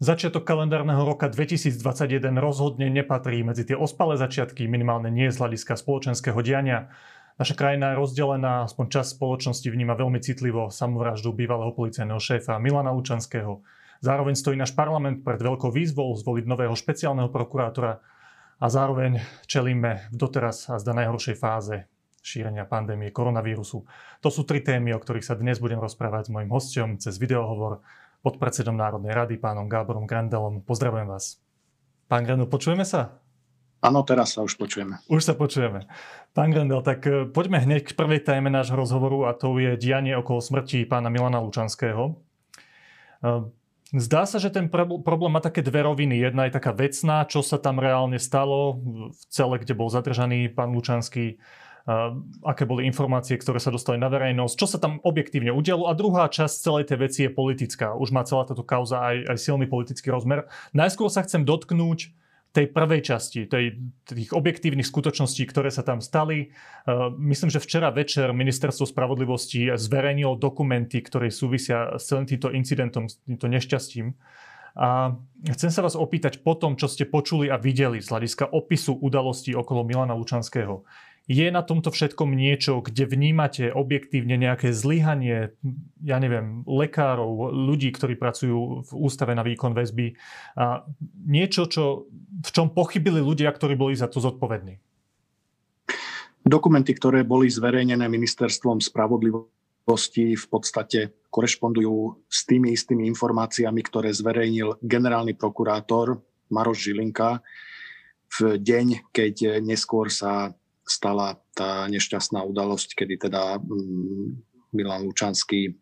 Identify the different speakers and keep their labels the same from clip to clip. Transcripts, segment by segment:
Speaker 1: Začiatok kalendárneho roka 2021 rozhodne nepatrí medzi tie ospalé začiatky, minimálne nie z hľadiska spoločenského diania. Naša krajina je rozdelená, aspoň čas spoločnosti vníma veľmi citlivo samovraždu bývalého policajného šéfa Milana Lučanského. Zároveň stojí náš parlament pred veľkou výzvou zvoliť nového špeciálneho prokurátora a zároveň čelíme v doteraz a zda najhoršej fáze šírenia pandémie koronavírusu. To sú tri témy, o ktorých sa dnes budem rozprávať s mojim hostom cez videohovor podpredsedom Národnej rady, pánom Gáborom Grandelom. Pozdravujem vás. Pán Grendel, počujeme sa?
Speaker 2: Áno, teraz sa už počujeme.
Speaker 1: Už sa počujeme. Pán Grendel, tak e, poďme hneď k prvej téme nášho rozhovoru a to je dianie okolo smrti pána Milana Lučanského. E, zdá sa, že ten problém má také dve roviny. Jedna je taká vecná, čo sa tam reálne stalo v cele, kde bol zadržaný pán Lučanský aké boli informácie, ktoré sa dostali na verejnosť, čo sa tam objektívne udialo a druhá časť celej tej veci je politická. Už má celá táto kauza aj, aj silný politický rozmer. Najskôr sa chcem dotknúť tej prvej časti, tej, tých objektívnych skutočností, ktoré sa tam stali. Myslím, že včera večer Ministerstvo spravodlivosti zverejnilo dokumenty, ktoré súvisia s celým týmto incidentom, s týmto nešťastím. A chcem sa vás opýtať po tom, čo ste počuli a videli z hľadiska opisu udalostí okolo Milana Lučanského. Je na tomto všetkom niečo, kde vnímate objektívne nejaké zlyhanie, ja neviem, lekárov, ľudí, ktorí pracujú v ústave na výkon väzby a niečo, čo, v čom pochybili ľudia, ktorí boli za to zodpovední?
Speaker 2: Dokumenty, ktoré boli zverejnené ministerstvom spravodlivosti v podstate korešpondujú s tými istými informáciami, ktoré zverejnil generálny prokurátor Maroš Žilinka v deň, keď neskôr sa stala tá nešťastná udalosť, kedy teda mm, Milan Lučanský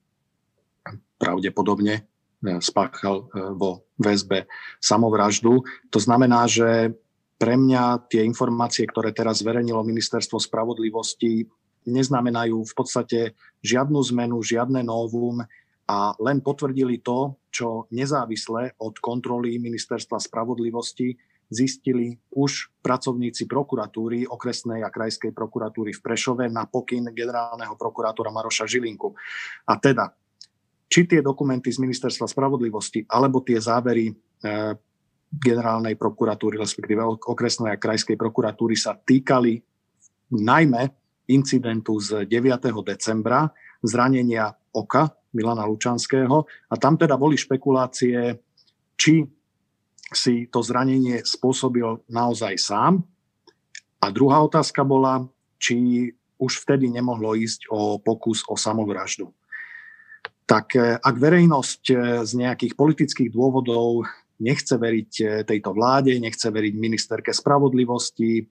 Speaker 2: pravdepodobne e, spáchal e, vo väzbe samovraždu. To znamená, že pre mňa tie informácie, ktoré teraz zverejnilo Ministerstvo spravodlivosti, neznamenajú v podstate žiadnu zmenu, žiadne novum a len potvrdili to, čo nezávisle od kontroly Ministerstva spravodlivosti zistili už pracovníci prokuratúry, okresnej a krajskej prokuratúry v Prešove na pokyn generálneho prokurátora Maroša Žilinku. A teda, či tie dokumenty z Ministerstva spravodlivosti alebo tie závery e, generálnej prokuratúry, respektíve okresnej a krajskej prokuratúry sa týkali najmä incidentu z 9. decembra, zranenia oka Milana Lučanského. A tam teda boli špekulácie, či si to zranenie spôsobil naozaj sám. A druhá otázka bola, či už vtedy nemohlo ísť o pokus o samovraždu. Tak e, ak verejnosť e, z nejakých politických dôvodov nechce veriť e, tejto vláde, nechce veriť ministerke spravodlivosti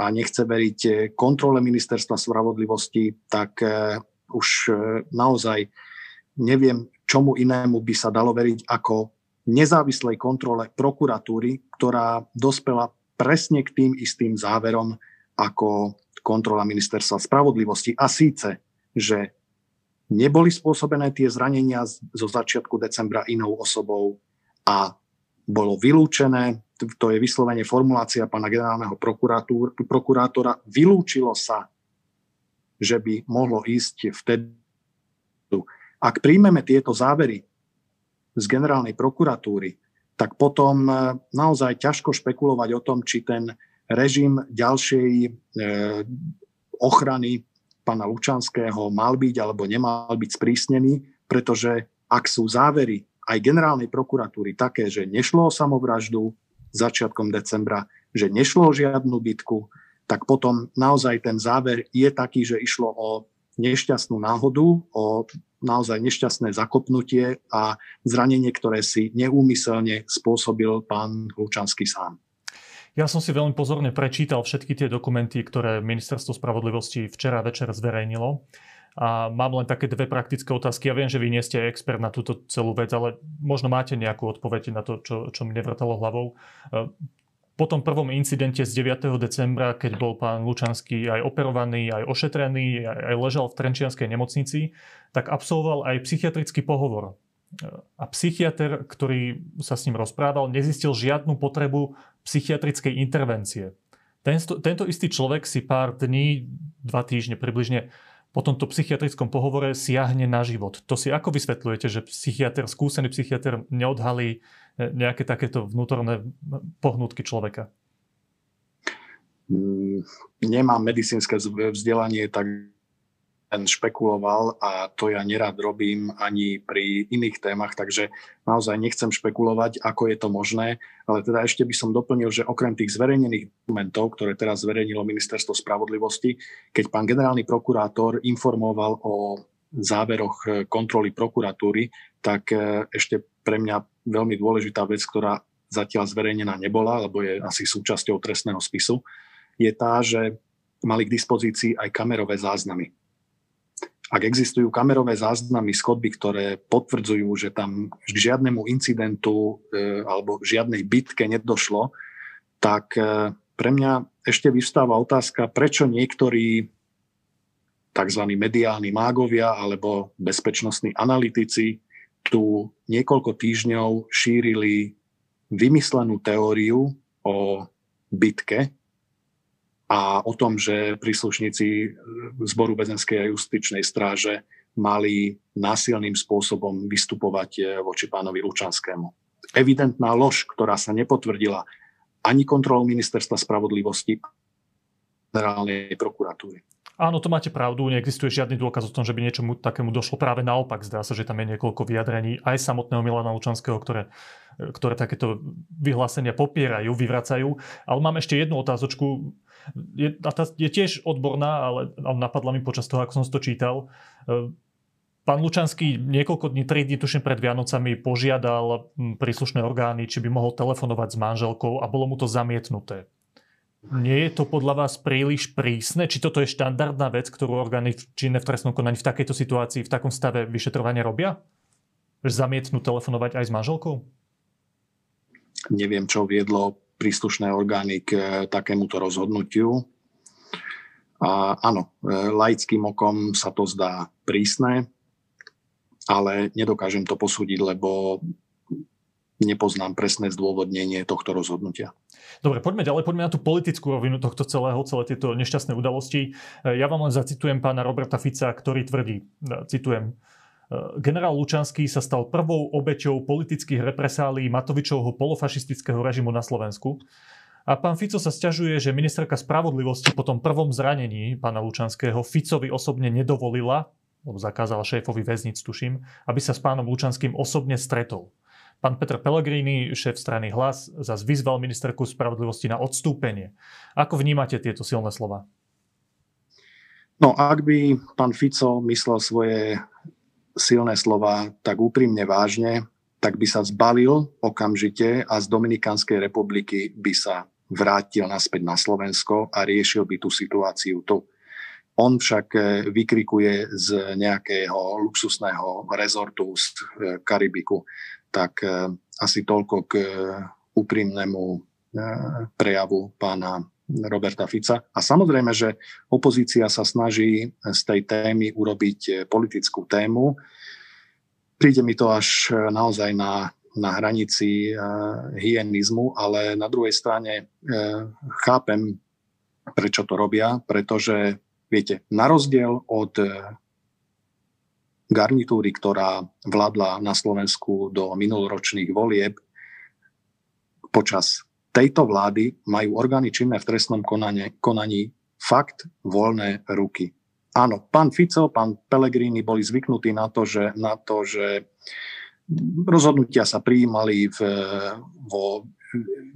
Speaker 2: a nechce veriť kontrole ministerstva spravodlivosti, tak už naozaj neviem, čomu inému by sa dalo veriť ako nezávislej kontrole prokuratúry, ktorá dospela presne k tým istým záverom ako kontrola ministerstva spravodlivosti. A síce, že neboli spôsobené tie zranenia zo začiatku decembra inou osobou a bolo vylúčené, to je vyslovene formulácia pána generálneho prokurátora, vylúčilo sa, že by mohlo ísť vtedy. Ak príjmeme tieto závery z generálnej prokuratúry, tak potom e, naozaj ťažko špekulovať o tom, či ten režim ďalšej e, ochrany pána Lučanského mal byť alebo nemal byť sprísnený, pretože ak sú závery aj generálnej prokuratúry také, že nešlo o samovraždu začiatkom decembra, že nešlo o žiadnu bitku, tak potom naozaj ten záver je taký, že išlo o nešťastnú náhodu, o naozaj nešťastné zakopnutie a zranenie, ktoré si neúmyselne spôsobil pán Lučanský sám.
Speaker 1: Ja som si veľmi pozorne prečítal všetky tie dokumenty, ktoré Ministerstvo spravodlivosti včera večer zverejnilo. A mám len také dve praktické otázky. Ja viem, že vy nie ste expert na túto celú vec, ale možno máte nejakú odpoveď na to, čo, čo mi nevrtalo hlavou po tom prvom incidente z 9. decembra, keď bol pán Lučanský aj operovaný, aj ošetrený, aj ležal v Trenčianskej nemocnici, tak absolvoval aj psychiatrický pohovor. A psychiatr, ktorý sa s ním rozprával, nezistil žiadnu potrebu psychiatrickej intervencie. Tento, tento istý človek si pár dní, dva týždne približne, po tomto psychiatrickom pohovore siahne na život. To si ako vysvetľujete, že psychiatr, skúsený psychiatr neodhalí e, nejaké takéto vnútorné pohnutky človeka?
Speaker 2: Mm, nemám medicínske vzdelanie, tak špekuloval a to ja nerad robím ani pri iných témach, takže naozaj nechcem špekulovať, ako je to možné, ale teda ešte by som doplnil, že okrem tých zverejnených dokumentov, ktoré teraz zverejnilo Ministerstvo spravodlivosti, keď pán generálny prokurátor informoval o záveroch e, kontroly prokuratúry, tak e, ešte pre mňa veľmi dôležitá vec, ktorá zatiaľ zverejnená nebola, lebo je asi súčasťou trestného spisu, je tá, že mali k dispozícii aj kamerové záznamy ak existujú kamerové záznamy z chodby, ktoré potvrdzujú, že tam k žiadnemu incidentu e, alebo žiadnej bitke nedošlo, tak e, pre mňa ešte vystáva otázka, prečo niektorí tzv. mediálni mágovia alebo bezpečnostní analytici tu niekoľko týždňov šírili vymyslenú teóriu o bitke, a o tom, že príslušníci zboru väzenskej a justičnej stráže mali násilným spôsobom vystupovať eh, voči pánovi Lučanskému. Evidentná lož, ktorá sa nepotvrdila ani kontrolou ministerstva spravodlivosti, generálnej prokuratúry.
Speaker 1: Áno, to máte pravdu, neexistuje žiadny dôkaz o tom, že by niečomu takému došlo. Práve naopak, zdá sa, že tam je niekoľko vyjadrení aj samotného Milana Lučanského, ktoré, ktoré takéto vyhlásenia popierajú, vyvracajú. Ale mám ešte jednu otázočku je, a tá je tiež odborná, ale, ale napadla mi počas toho, ako som to čítal. E, pán Lučanský niekoľko dní, 3 dní tuším pred Vianocami požiadal príslušné orgány, či by mohol telefonovať s manželkou a bolo mu to zamietnuté. Nie je to podľa vás príliš prísne? Či toto je štandardná vec, ktorú orgány činné v trestnom konaní v takejto situácii, v takom stave vyšetrovania robia? Zamietnú telefonovať aj s manželkou?
Speaker 2: Neviem, čo viedlo príslušné orgány k eh, takémuto rozhodnutiu. A áno, eh, laickým okom sa to zdá prísne, ale nedokážem to posúdiť, lebo nepoznám presné zdôvodnenie tohto rozhodnutia.
Speaker 1: Dobre, poďme ďalej, poďme na tú politickú rovinu tohto celého, celé tieto nešťastné udalosti. Eh, ja vám len zacitujem pána Roberta Fica, ktorý tvrdí, citujem, generál Lučanský sa stal prvou obeťou politických represálií Matovičovho polofašistického režimu na Slovensku. A pán Fico sa stiažuje, že ministerka spravodlivosti po tom prvom zranení pána Lučanského Ficovi osobne nedovolila, lebo zakázala šéfovi väznic, tuším, aby sa s pánom Lučanským osobne stretol. Pán Petr Pellegrini, šéf strany Hlas, zase vyzval ministerku spravodlivosti na odstúpenie. Ako vnímate tieto silné slova?
Speaker 2: No, ak by pán Fico myslel svoje silné slova tak úprimne vážne, tak by sa zbalil okamžite a z Dominikánskej republiky by sa vrátil naspäť na Slovensko a riešil by tú situáciu tu. On však e, vykrikuje z nejakého luxusného rezortu z e, Karibiku. Tak e, asi toľko k úprimnému prejavu pána Roberta Fica. A samozrejme, že opozícia sa snaží z tej témy urobiť eh, politickú tému. Príde mi to až eh, naozaj na, na hranici uh, hyenizmu, ale na druhej strane chápem, prečo to robia, pretože, viete, na rozdiel od garnitúry, ktorá vládla na Slovensku do minuloročných volieb, počas tejto vlády majú orgány činné v trestnom konanie, konaní fakt voľné ruky. Áno, pán Fico, pán Pellegrini boli zvyknutí na to, že, na to, že rozhodnutia sa prijímali v, vo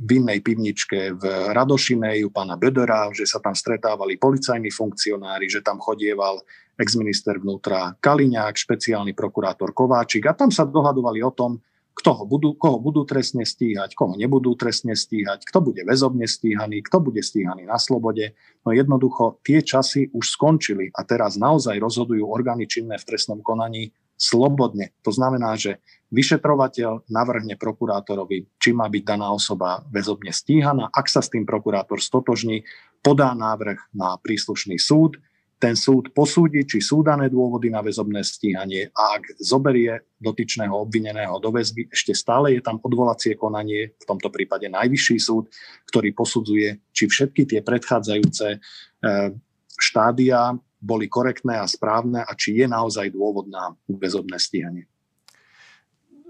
Speaker 2: vinnej pivničke v Radošinej u pána Bödera, že sa tam stretávali policajní funkcionári, že tam chodieval exminister vnútra Kaliňák, špeciálny prokurátor Kováčik a tam sa dohadovali o tom, kto ho budú, koho budú trestne stíhať, koho nebudú trestne stíhať, kto bude väzobne stíhaný, kto bude stíhaný na slobode. No jednoducho tie časy už skončili a teraz naozaj rozhodujú orgány činné v trestnom konaní slobodne. To znamená, že vyšetrovateľ navrhne prokurátorovi, či má byť daná osoba väzobne stíhaná. Ak sa s tým prokurátor stotožní, podá návrh na príslušný súd, ten súd posúdi, či sú dané dôvody na väzobné stíhanie a ak zoberie dotyčného obvineného do väzby, ešte stále je tam odvolacie konanie, v tomto prípade najvyšší súd, ktorý posudzuje, či všetky tie predchádzajúce e, štádia boli korektné a správne a či je naozaj dôvod na väzobné stíhanie.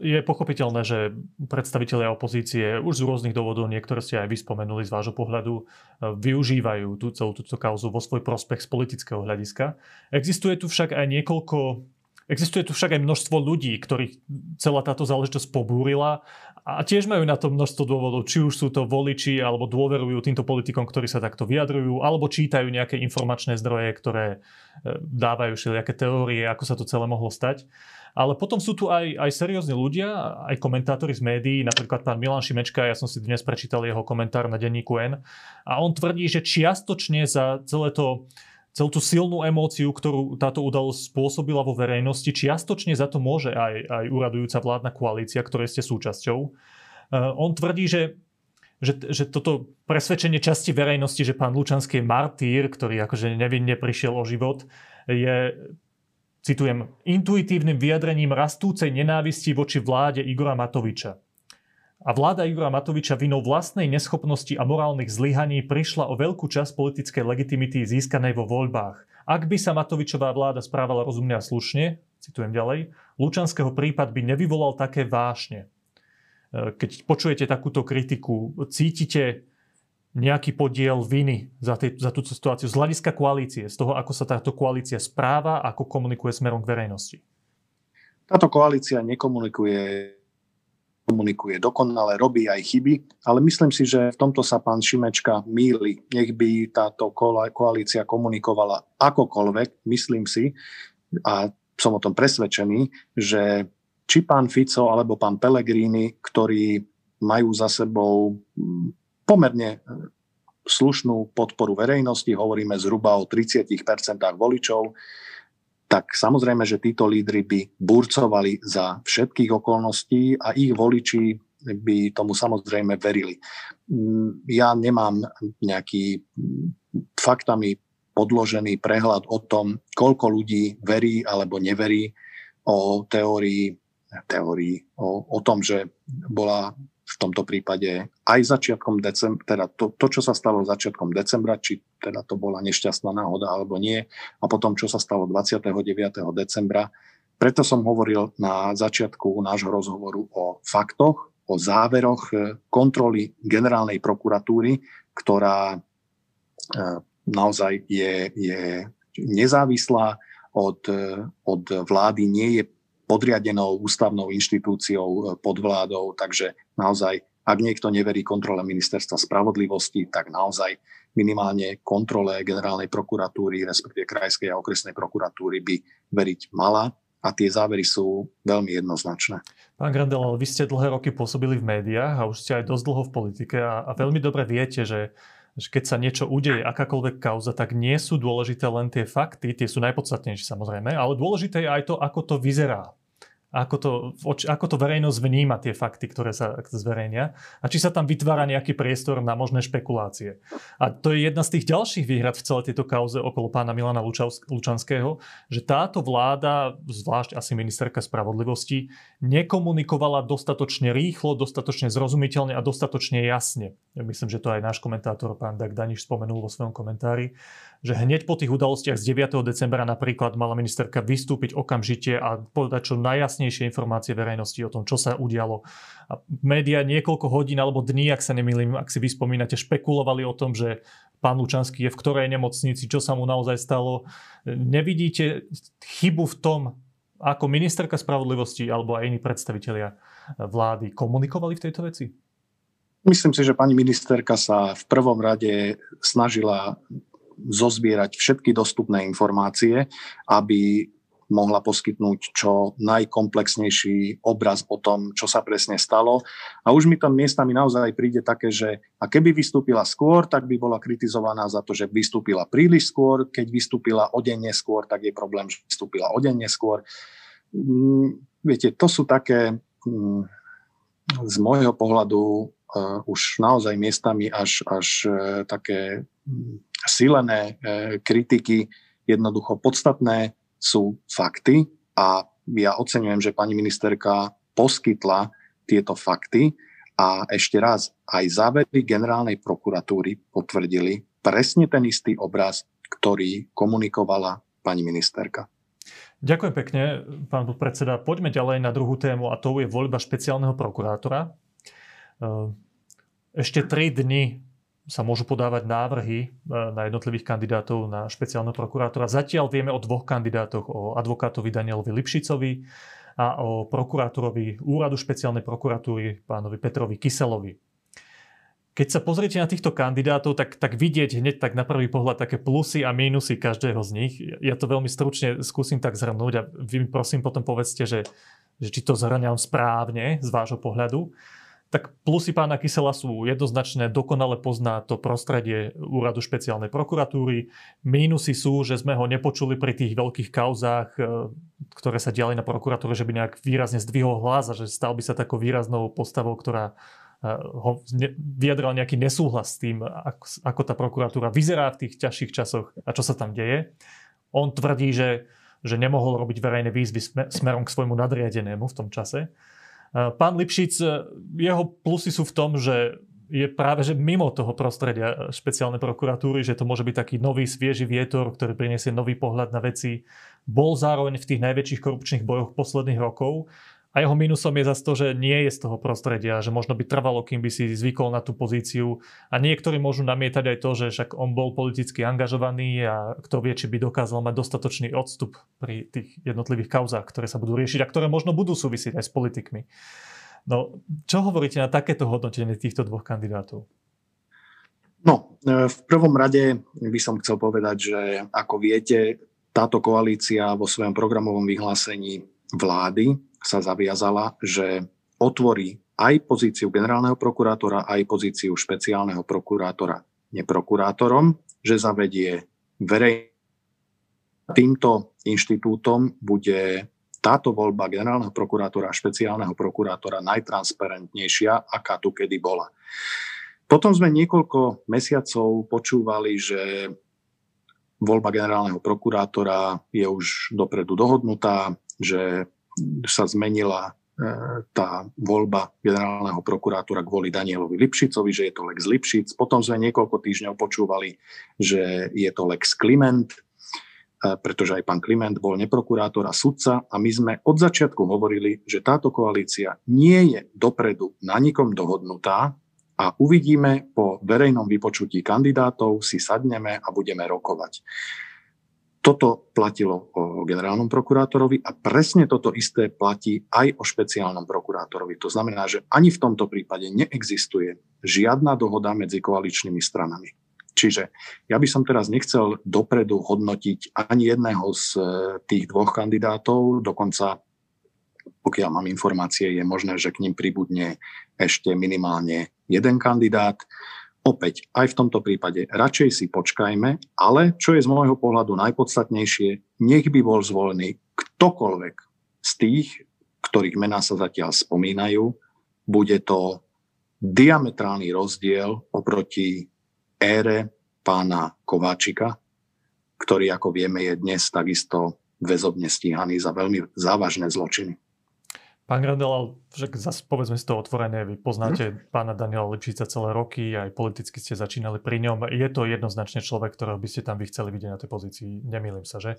Speaker 1: Je pochopiteľné, že predstavitelia opozície už z rôznych dôvodov, niektoré ste aj vyspomenuli z vášho pohľadu, využívajú tú celú túto kauzu vo svoj prospech z politického hľadiska. Existuje tu však aj niekoľko Existuje tu však aj množstvo ľudí, ktorých celá táto záležitosť pobúrila a tiež majú na to množstvo dôvodov, či už sú to voliči, alebo dôverujú týmto politikom, ktorí sa takto vyjadrujú, alebo čítajú nejaké informačné zdroje, ktoré e, dávajú všelijaké teórie, ako sa to celé mohlo stať. Ale potom sú tu aj, aj seriózni ľudia, aj komentátori z médií, napríklad pán Milan Šimečka, ja som si dnes prečítal jeho komentár na denníku N a on tvrdí, že čiastočne za celé to celú tú silnú emóciu, ktorú táto udalosť spôsobila vo verejnosti, čiastočne za to môže aj, aj uradujúca vládna koalícia, ktorej ste súčasťou. Uh, on tvrdí, že, že, že toto presvedčenie časti verejnosti, že pán Lučanský je martýr, ktorý akože nevinne prišiel o život, je, citujem, intuitívnym vyjadrením rastúcej nenávisti voči vláde Igora Matoviča. A vláda Igora Matoviča vinou vlastnej neschopnosti a morálnych zlyhaní prišla o veľkú časť politickej legitimity získanej vo voľbách. Ak by sa Matovičová vláda správala rozumne a slušne, citujem ďalej, Lučanského prípad by nevyvolal také vášne. E, keď počujete takúto kritiku, cítite nejaký podiel viny za, tý, za túto situáciu z hľadiska koalície, z toho, ako sa táto koalícia správa, ako komunikuje smerom k verejnosti?
Speaker 2: Táto koalícia nekomunikuje komunikuje dokonale, robí aj chyby, ale myslím si, že v tomto sa pán Šimečka míli. Nech by táto koalícia komunikovala akokoľvek, myslím si, a som o tom presvedčený, že či pán Fico alebo pán Pellegrini, ktorí majú za sebou mm, pomerne slušnú podporu verejnosti, hovoríme zhruba o 30% voličov, tak samozrejme, že títo lídry by burcovali za všetkých okolností a ich voliči by tomu samozrejme verili. Mm, ja nemám nejaký faktami podložený prehľad o tom, koľko ľudí verí alebo neverí o teórii, teórii o, o tom, že bola tomto prípade aj začiatkom decembra, teda to, to, čo sa stalo začiatkom decembra, či teda to bola nešťastná náhoda alebo nie, a potom, čo sa stalo 29. decembra. Preto som hovoril na začiatku nášho rozhovoru o faktoch, o záveroch e, kontroly generálnej prokuratúry, ktorá e, naozaj je, je nezávislá od, e, od vlády, nie je podriadenou ústavnou inštitúciou e, pod vládou, takže naozaj, ak niekto neverí kontrole ministerstva spravodlivosti, tak naozaj minimálne kontrole generálnej prokuratúry, respektíve krajskej a okresnej prokuratúry by veriť mala. A tie závery sú veľmi jednoznačné.
Speaker 1: Pán Grandel, vy ste dlhé roky pôsobili v médiách a už ste aj dosť dlho v politike a, a veľmi dobre viete, že že keď sa niečo udeje, akákoľvek kauza, tak nie sú dôležité len tie fakty, tie sú najpodstatnejšie samozrejme, ale dôležité je aj to, ako to vyzerá ako to, ako to verejnosť vníma tie fakty, ktoré sa zverejnia a či sa tam vytvára nejaký priestor na možné špekulácie. A to je jedna z tých ďalších výhrad v celej tejto kauze okolo pána Milana Lučanského, že táto vláda, zvlášť asi ministerka spravodlivosti, nekomunikovala dostatočne rýchlo, dostatočne zrozumiteľne a dostatočne jasne. Ja myslím, že to aj náš komentátor pán Dag Daniš spomenul vo svojom komentári, že hneď po tých udalostiach z 9. decembra napríklad mala ministerka vystúpiť okamžite a povedať čo najjasnejšie informácie verejnosti o tom, čo sa udialo. A média niekoľko hodín alebo dní, ak sa nemýlim, ak si vyspomínate, špekulovali o tom, že pán Lučanský je v ktorej nemocnici, čo sa mu naozaj stalo. Nevidíte chybu v tom, ako ministerka spravodlivosti alebo aj iní predstavitelia vlády komunikovali v tejto veci?
Speaker 2: Myslím si, že pani ministerka sa v prvom rade snažila zozbierať všetky dostupné informácie, aby mohla poskytnúť čo najkomplexnejší obraz o tom, čo sa presne stalo. A už mi tam miestami naozaj príde také, že a keby vystúpila skôr, tak by bola kritizovaná za to, že vystúpila príliš skôr. Keď vystúpila o deň neskôr, tak je problém, že vystúpila o deň neskôr. Mm, viete, to sú také mm, z môjho pohľadu uh, už naozaj miestami až, až uh, také silené e, kritiky. Jednoducho podstatné sú fakty a ja oceňujem, že pani ministerka poskytla tieto fakty a ešte raz, aj závery generálnej prokuratúry potvrdili presne ten istý obraz, ktorý komunikovala pani ministerka.
Speaker 1: Ďakujem pekne, pán predseda. Poďme ďalej na druhú tému a to je voľba špeciálneho prokurátora. Ešte tri dni sa môžu podávať návrhy e, na jednotlivých kandidátov na špeciálneho prokurátora. Zatiaľ vieme o dvoch kandidátoch, o advokátovi Danielovi Lipšicovi a o prokurátorovi úradu špeciálnej prokuratúry pánovi Petrovi Kyselovi. Keď sa pozriete na týchto kandidátov, tak, tak vidieť hneď tak na prvý pohľad také plusy a mínusy každého z nich. Ja to veľmi stručne skúsim tak zhrnúť a vy mi prosím potom povedzte, že, že či to zhrňam správne z vášho pohľadu tak plusy pána Kysela sú jednoznačné, dokonale pozná to prostredie úradu špeciálnej prokuratúry. Mínusy sú, že sme ho nepočuli pri tých veľkých kauzách, e, ktoré sa diali na prokuratúre, že by nejak výrazne zdvihol hlas a že stal by sa takou výraznou postavou, ktorá e, ho vyjadral nejaký nesúhlas s tým, ako tá prokuratúra vyzerá v tých ťažších časoch a čo sa tam deje. On tvrdí, že, že nemohol robiť verejné výzvy smerom k svojmu nadriadenému v tom čase. Eh, pán Lipšic, eh, jeho plusy sú v tom, že je práve že mimo toho prostredia eh, špeciálnej prokuratúry, že to môže byť taký nový, svieži vietor, ktorý priniesie nový pohľad na veci. Bol zároveň v tých najväčších korupčných bojoch posledných rokov a jeho mínusom je zase to, že nie je z toho prostredia, že možno by trvalo, kým by si zvykol na tú pozíciu. A niektorí môžu namietať aj to, že však on bol politicky angažovaný a kto vie, či by dokázal mať dostatočný odstup pri tých jednotlivých kauzách, ktoré sa budú riešiť a ktoré možno budú súvisieť aj s politikmi. No, čo hovoríte na takéto hodnotenie týchto dvoch kandidátov?
Speaker 2: No, e, v prvom rade by som chcel povedať, že ako viete, táto koalícia vo svojom programovom vyhlásení vlády sa zaviazala, že otvorí aj pozíciu generálneho prokurátora, aj pozíciu špeciálneho prokurátora neprokurátorom, že zavedie verej. Týmto inštitútom bude táto voľba generálneho prokurátora a špeciálneho prokurátora najtransparentnejšia, aká tu kedy bola. Potom sme niekoľko mesiacov počúvali, že voľba generálneho prokurátora je už dopredu dohodnutá, že sa zmenila e, tá voľba generálneho prokurátora kvôli Danielovi Lipšicovi, že je to Lex Lipšic. Potom sme niekoľko týždňov počúvali, že je to Lex Kliment, e, pretože aj pán Kliment bol neprokurátor a sudca a my sme od začiatku hovorili, že táto koalícia nie je dopredu na nikom dohodnutá a uvidíme po verejnom vypočutí kandidátov, si sadneme a budeme rokovať. Toto platilo o generálnom prokurátorovi a presne toto isté platí aj o špeciálnom prokurátorovi. To znamená, že ani v tomto prípade neexistuje žiadna dohoda medzi koaličnými stranami. Čiže ja by som teraz nechcel dopredu hodnotiť ani jedného z e, tých dvoch kandidátov, dokonca pokiaľ mám informácie, je možné, že k ním pribudne ešte minimálne jeden kandidát. Opäť, aj v tomto prípade radšej si počkajme, ale čo je z môjho pohľadu najpodstatnejšie, nech by bol zvolený ktokoľvek z tých, ktorých mená sa zatiaľ spomínajú, bude to diametrálny rozdiel oproti ére pána Kováčika, ktorý, ako vieme, je dnes takisto väzobne stíhaný za veľmi závažné zločiny.
Speaker 1: Pán Grandel, však zase povedzme si to otvorené, vy poznáte hm? pána Daniela Lipšica celé roky, aj politicky ste začínali pri ňom. Je to jednoznačne človek, ktorého by ste tam vy chceli vidieť na tej pozícii, nemýlim sa, že?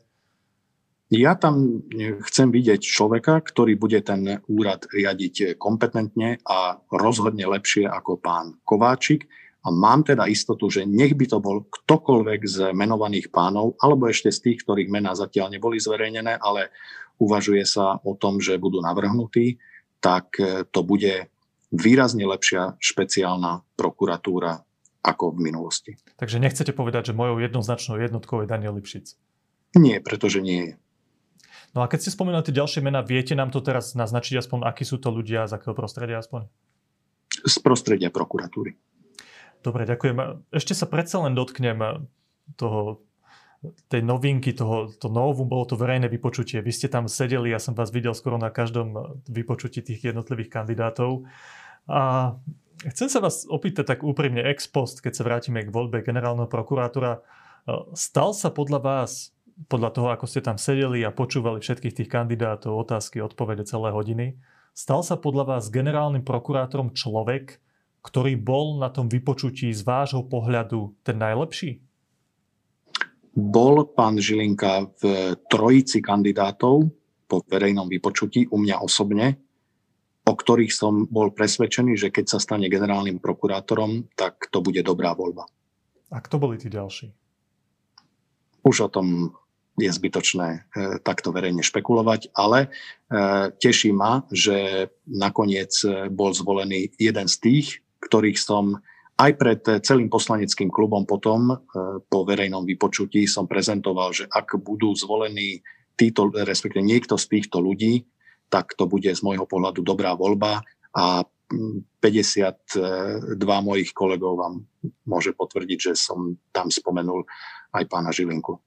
Speaker 2: Ja tam chcem vidieť človeka, ktorý bude ten úrad riadiť kompetentne a rozhodne lepšie ako pán Kováčik. A mám teda istotu, že nech by to bol ktokoľvek z menovaných pánov, alebo ešte z tých, ktorých mená zatiaľ neboli zverejnené, ale uvažuje sa o tom, že budú navrhnutí, tak e, to bude výrazne lepšia špeciálna prokuratúra ako v minulosti.
Speaker 1: Takže nechcete povedať, že mojou jednoznačnou jednotkou je Daniel Lipšic?
Speaker 2: Nie, pretože nie je.
Speaker 1: No a keď ste spomínali tie ďalšie mená, viete nám to teraz naznačiť aspoň, akí sú to ľudia, z akého prostredia aspoň?
Speaker 2: Z prostredia prokuratúry.
Speaker 1: Dobre, ďakujem. Ešte sa predsa len dotknem toho tej novinky, toho, to novú, bolo to verejné vypočutie. Vy ste tam sedeli, ja som vás videl skoro na každom vypočutí tých jednotlivých kandidátov. A chcem sa vás opýtať tak úprimne ex post, keď sa vrátime k voľbe generálneho prokurátora. Stal sa podľa vás, podľa toho, ako ste tam sedeli a počúvali všetkých tých kandidátov, otázky, odpovede celé hodiny, stal sa podľa vás generálnym prokurátorom človek, ktorý bol na tom vypočutí z vášho pohľadu ten najlepší?
Speaker 2: Bol pán Žilinka v trojici kandidátov po verejnom vypočutí u mňa osobne, o ktorých som bol presvedčený, že keď sa stane generálnym prokurátorom, tak to bude dobrá voľba.
Speaker 1: A kto boli tí ďalší?
Speaker 2: Už o tom je zbytočné e, takto verejne špekulovať, ale e, teší ma, že nakoniec e, bol zvolený jeden z tých, ktorých som aj pred celým poslaneckým klubom potom po verejnom vypočutí som prezentoval, že ak budú zvolení títo, respektíve niekto z týchto ľudí, tak to bude z môjho pohľadu dobrá voľba a 52 mojich kolegov vám môže potvrdiť, že som tam spomenul aj pána Žilinku.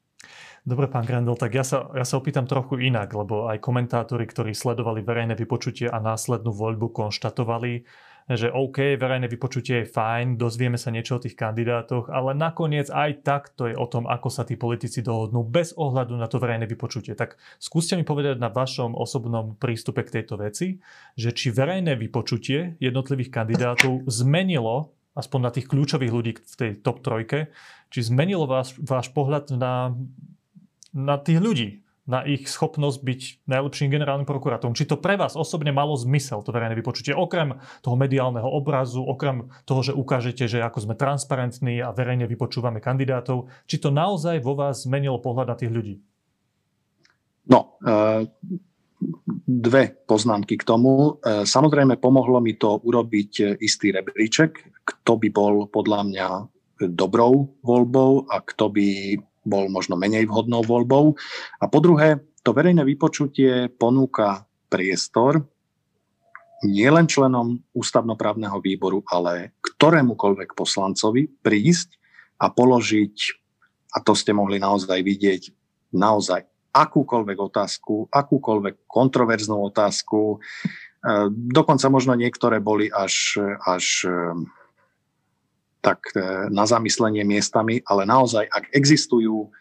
Speaker 1: Dobre, pán Grendel, tak ja sa, ja sa opýtam trochu inak, lebo aj komentátori, ktorí sledovali verejné vypočutie a následnú voľbu, konštatovali, že OK, verejné vypočutie je fajn, dozvieme sa niečo o tých kandidátoch, ale nakoniec aj tak to je o tom, ako sa tí politici dohodnú bez ohľadu na to verejné vypočutie. Tak skúste mi povedať na vašom osobnom prístupe k tejto veci, že či verejné vypočutie jednotlivých kandidátov zmenilo aspoň na tých kľúčových ľudí v tej top trojke, či zmenilo váš, váš pohľad na na tých ľudí, na ich schopnosť byť najlepším generálnym prokurátorom. Či to pre vás osobne malo zmysel, to verejné vypočutie, okrem toho mediálneho obrazu, okrem toho, že ukážete, že ako sme transparentní a verejne vypočúvame kandidátov, či to naozaj vo vás zmenilo pohľad na tých ľudí?
Speaker 2: No, e, dve poznámky k tomu. E, samozrejme, pomohlo mi to urobiť istý rebríček, kto by bol podľa mňa dobrou voľbou a kto by bol možno menej vhodnou voľbou. A po druhé, to verejné vypočutie ponúka priestor nielen členom ústavnoprávneho výboru, ale ktorémukoľvek poslancovi prísť a položiť, a to ste mohli naozaj vidieť, naozaj akúkoľvek otázku, akúkoľvek kontroverznú otázku. E, dokonca možno niektoré boli až, až tak e, na zamyslenie miestami, ale naozaj, ak existujú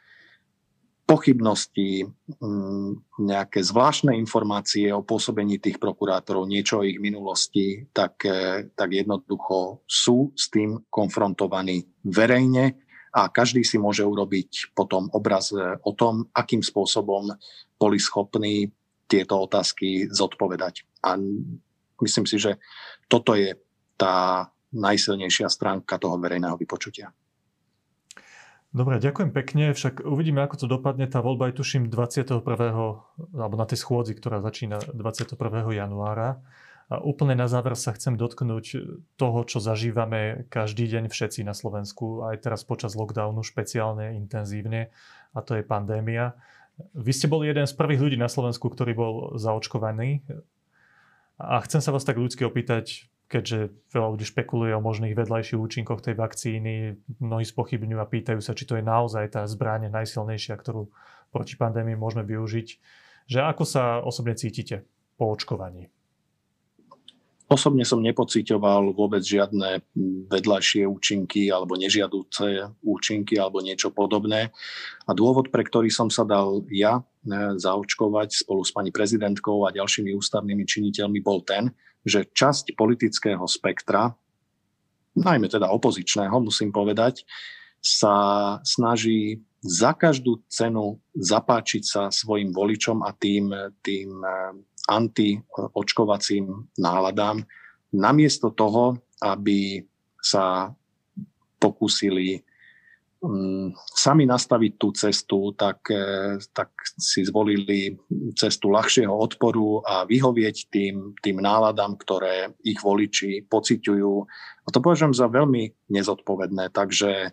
Speaker 2: pochybnosti, mm, nejaké zvláštne informácie o pôsobení tých prokurátorov, niečo o ich minulosti, tak, e, tak jednoducho sú s tým konfrontovaní verejne a každý si môže urobiť potom obraz e, o tom, akým spôsobom boli schopní tieto otázky zodpovedať. A myslím si, že toto je tá najsilnejšia stránka toho verejného vypočutia.
Speaker 1: Dobre, ďakujem pekne, však uvidíme, ako to dopadne. Tá voľba je tuším 21. alebo na tej schôdzi, ktorá začína 21. januára. A úplne na záver sa chcem dotknúť toho, čo zažívame každý deň všetci na Slovensku, aj teraz počas lockdownu špeciálne, intenzívne, a to je pandémia. Vy ste boli jeden z prvých ľudí na Slovensku, ktorý bol zaočkovaný. A chcem sa vás tak ľudsky opýtať, keďže veľa ľudí špekuluje o možných vedľajších účinkoch tej vakcíny, mnohí spochybňujú a pýtajú sa, či to je naozaj tá zbráň najsilnejšia, ktorú proti pandémii môžeme využiť. Že ako sa osobne cítite po očkovaní?
Speaker 2: Osobne som nepocitoval vôbec žiadne vedľajšie účinky alebo nežiadúce účinky alebo niečo podobné. A dôvod, pre ktorý som sa dal ja e, zaočkovať spolu s pani prezidentkou a ďalšími ústavnými činiteľmi bol ten, že časť politického spektra, najmä teda opozičného, musím povedať, sa snaží za každú cenu zapáčiť sa svojim voličom a tým, tým eh, antiočkovacím náladám, namiesto toho, aby sa pokúsili sami nastaviť tú cestu, tak, e, tak si zvolili cestu ľahšieho odporu a vyhovieť tým, tým náladám, ktoré ich voliči pociťujú. A to považujem za veľmi nezodpovedné. Takže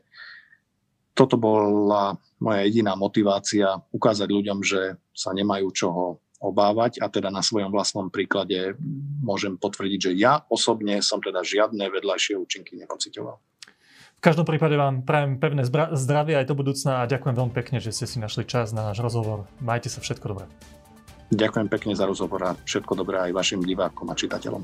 Speaker 2: toto bola moja jediná motivácia ukázať ľuďom, že sa nemajú čoho obávať a teda na svojom vlastnom príklade môžem potvrdiť, že ja osobne som teda žiadne vedľajšie účinky nepocitoval.
Speaker 1: V každom prípade vám prajem pevné zdravie aj do budúcna a ďakujem veľmi pekne, že ste si našli čas na náš rozhovor. Majte sa všetko dobré.
Speaker 2: Ďakujem pekne za rozhovor a všetko dobré aj vašim divákom a čitateľom.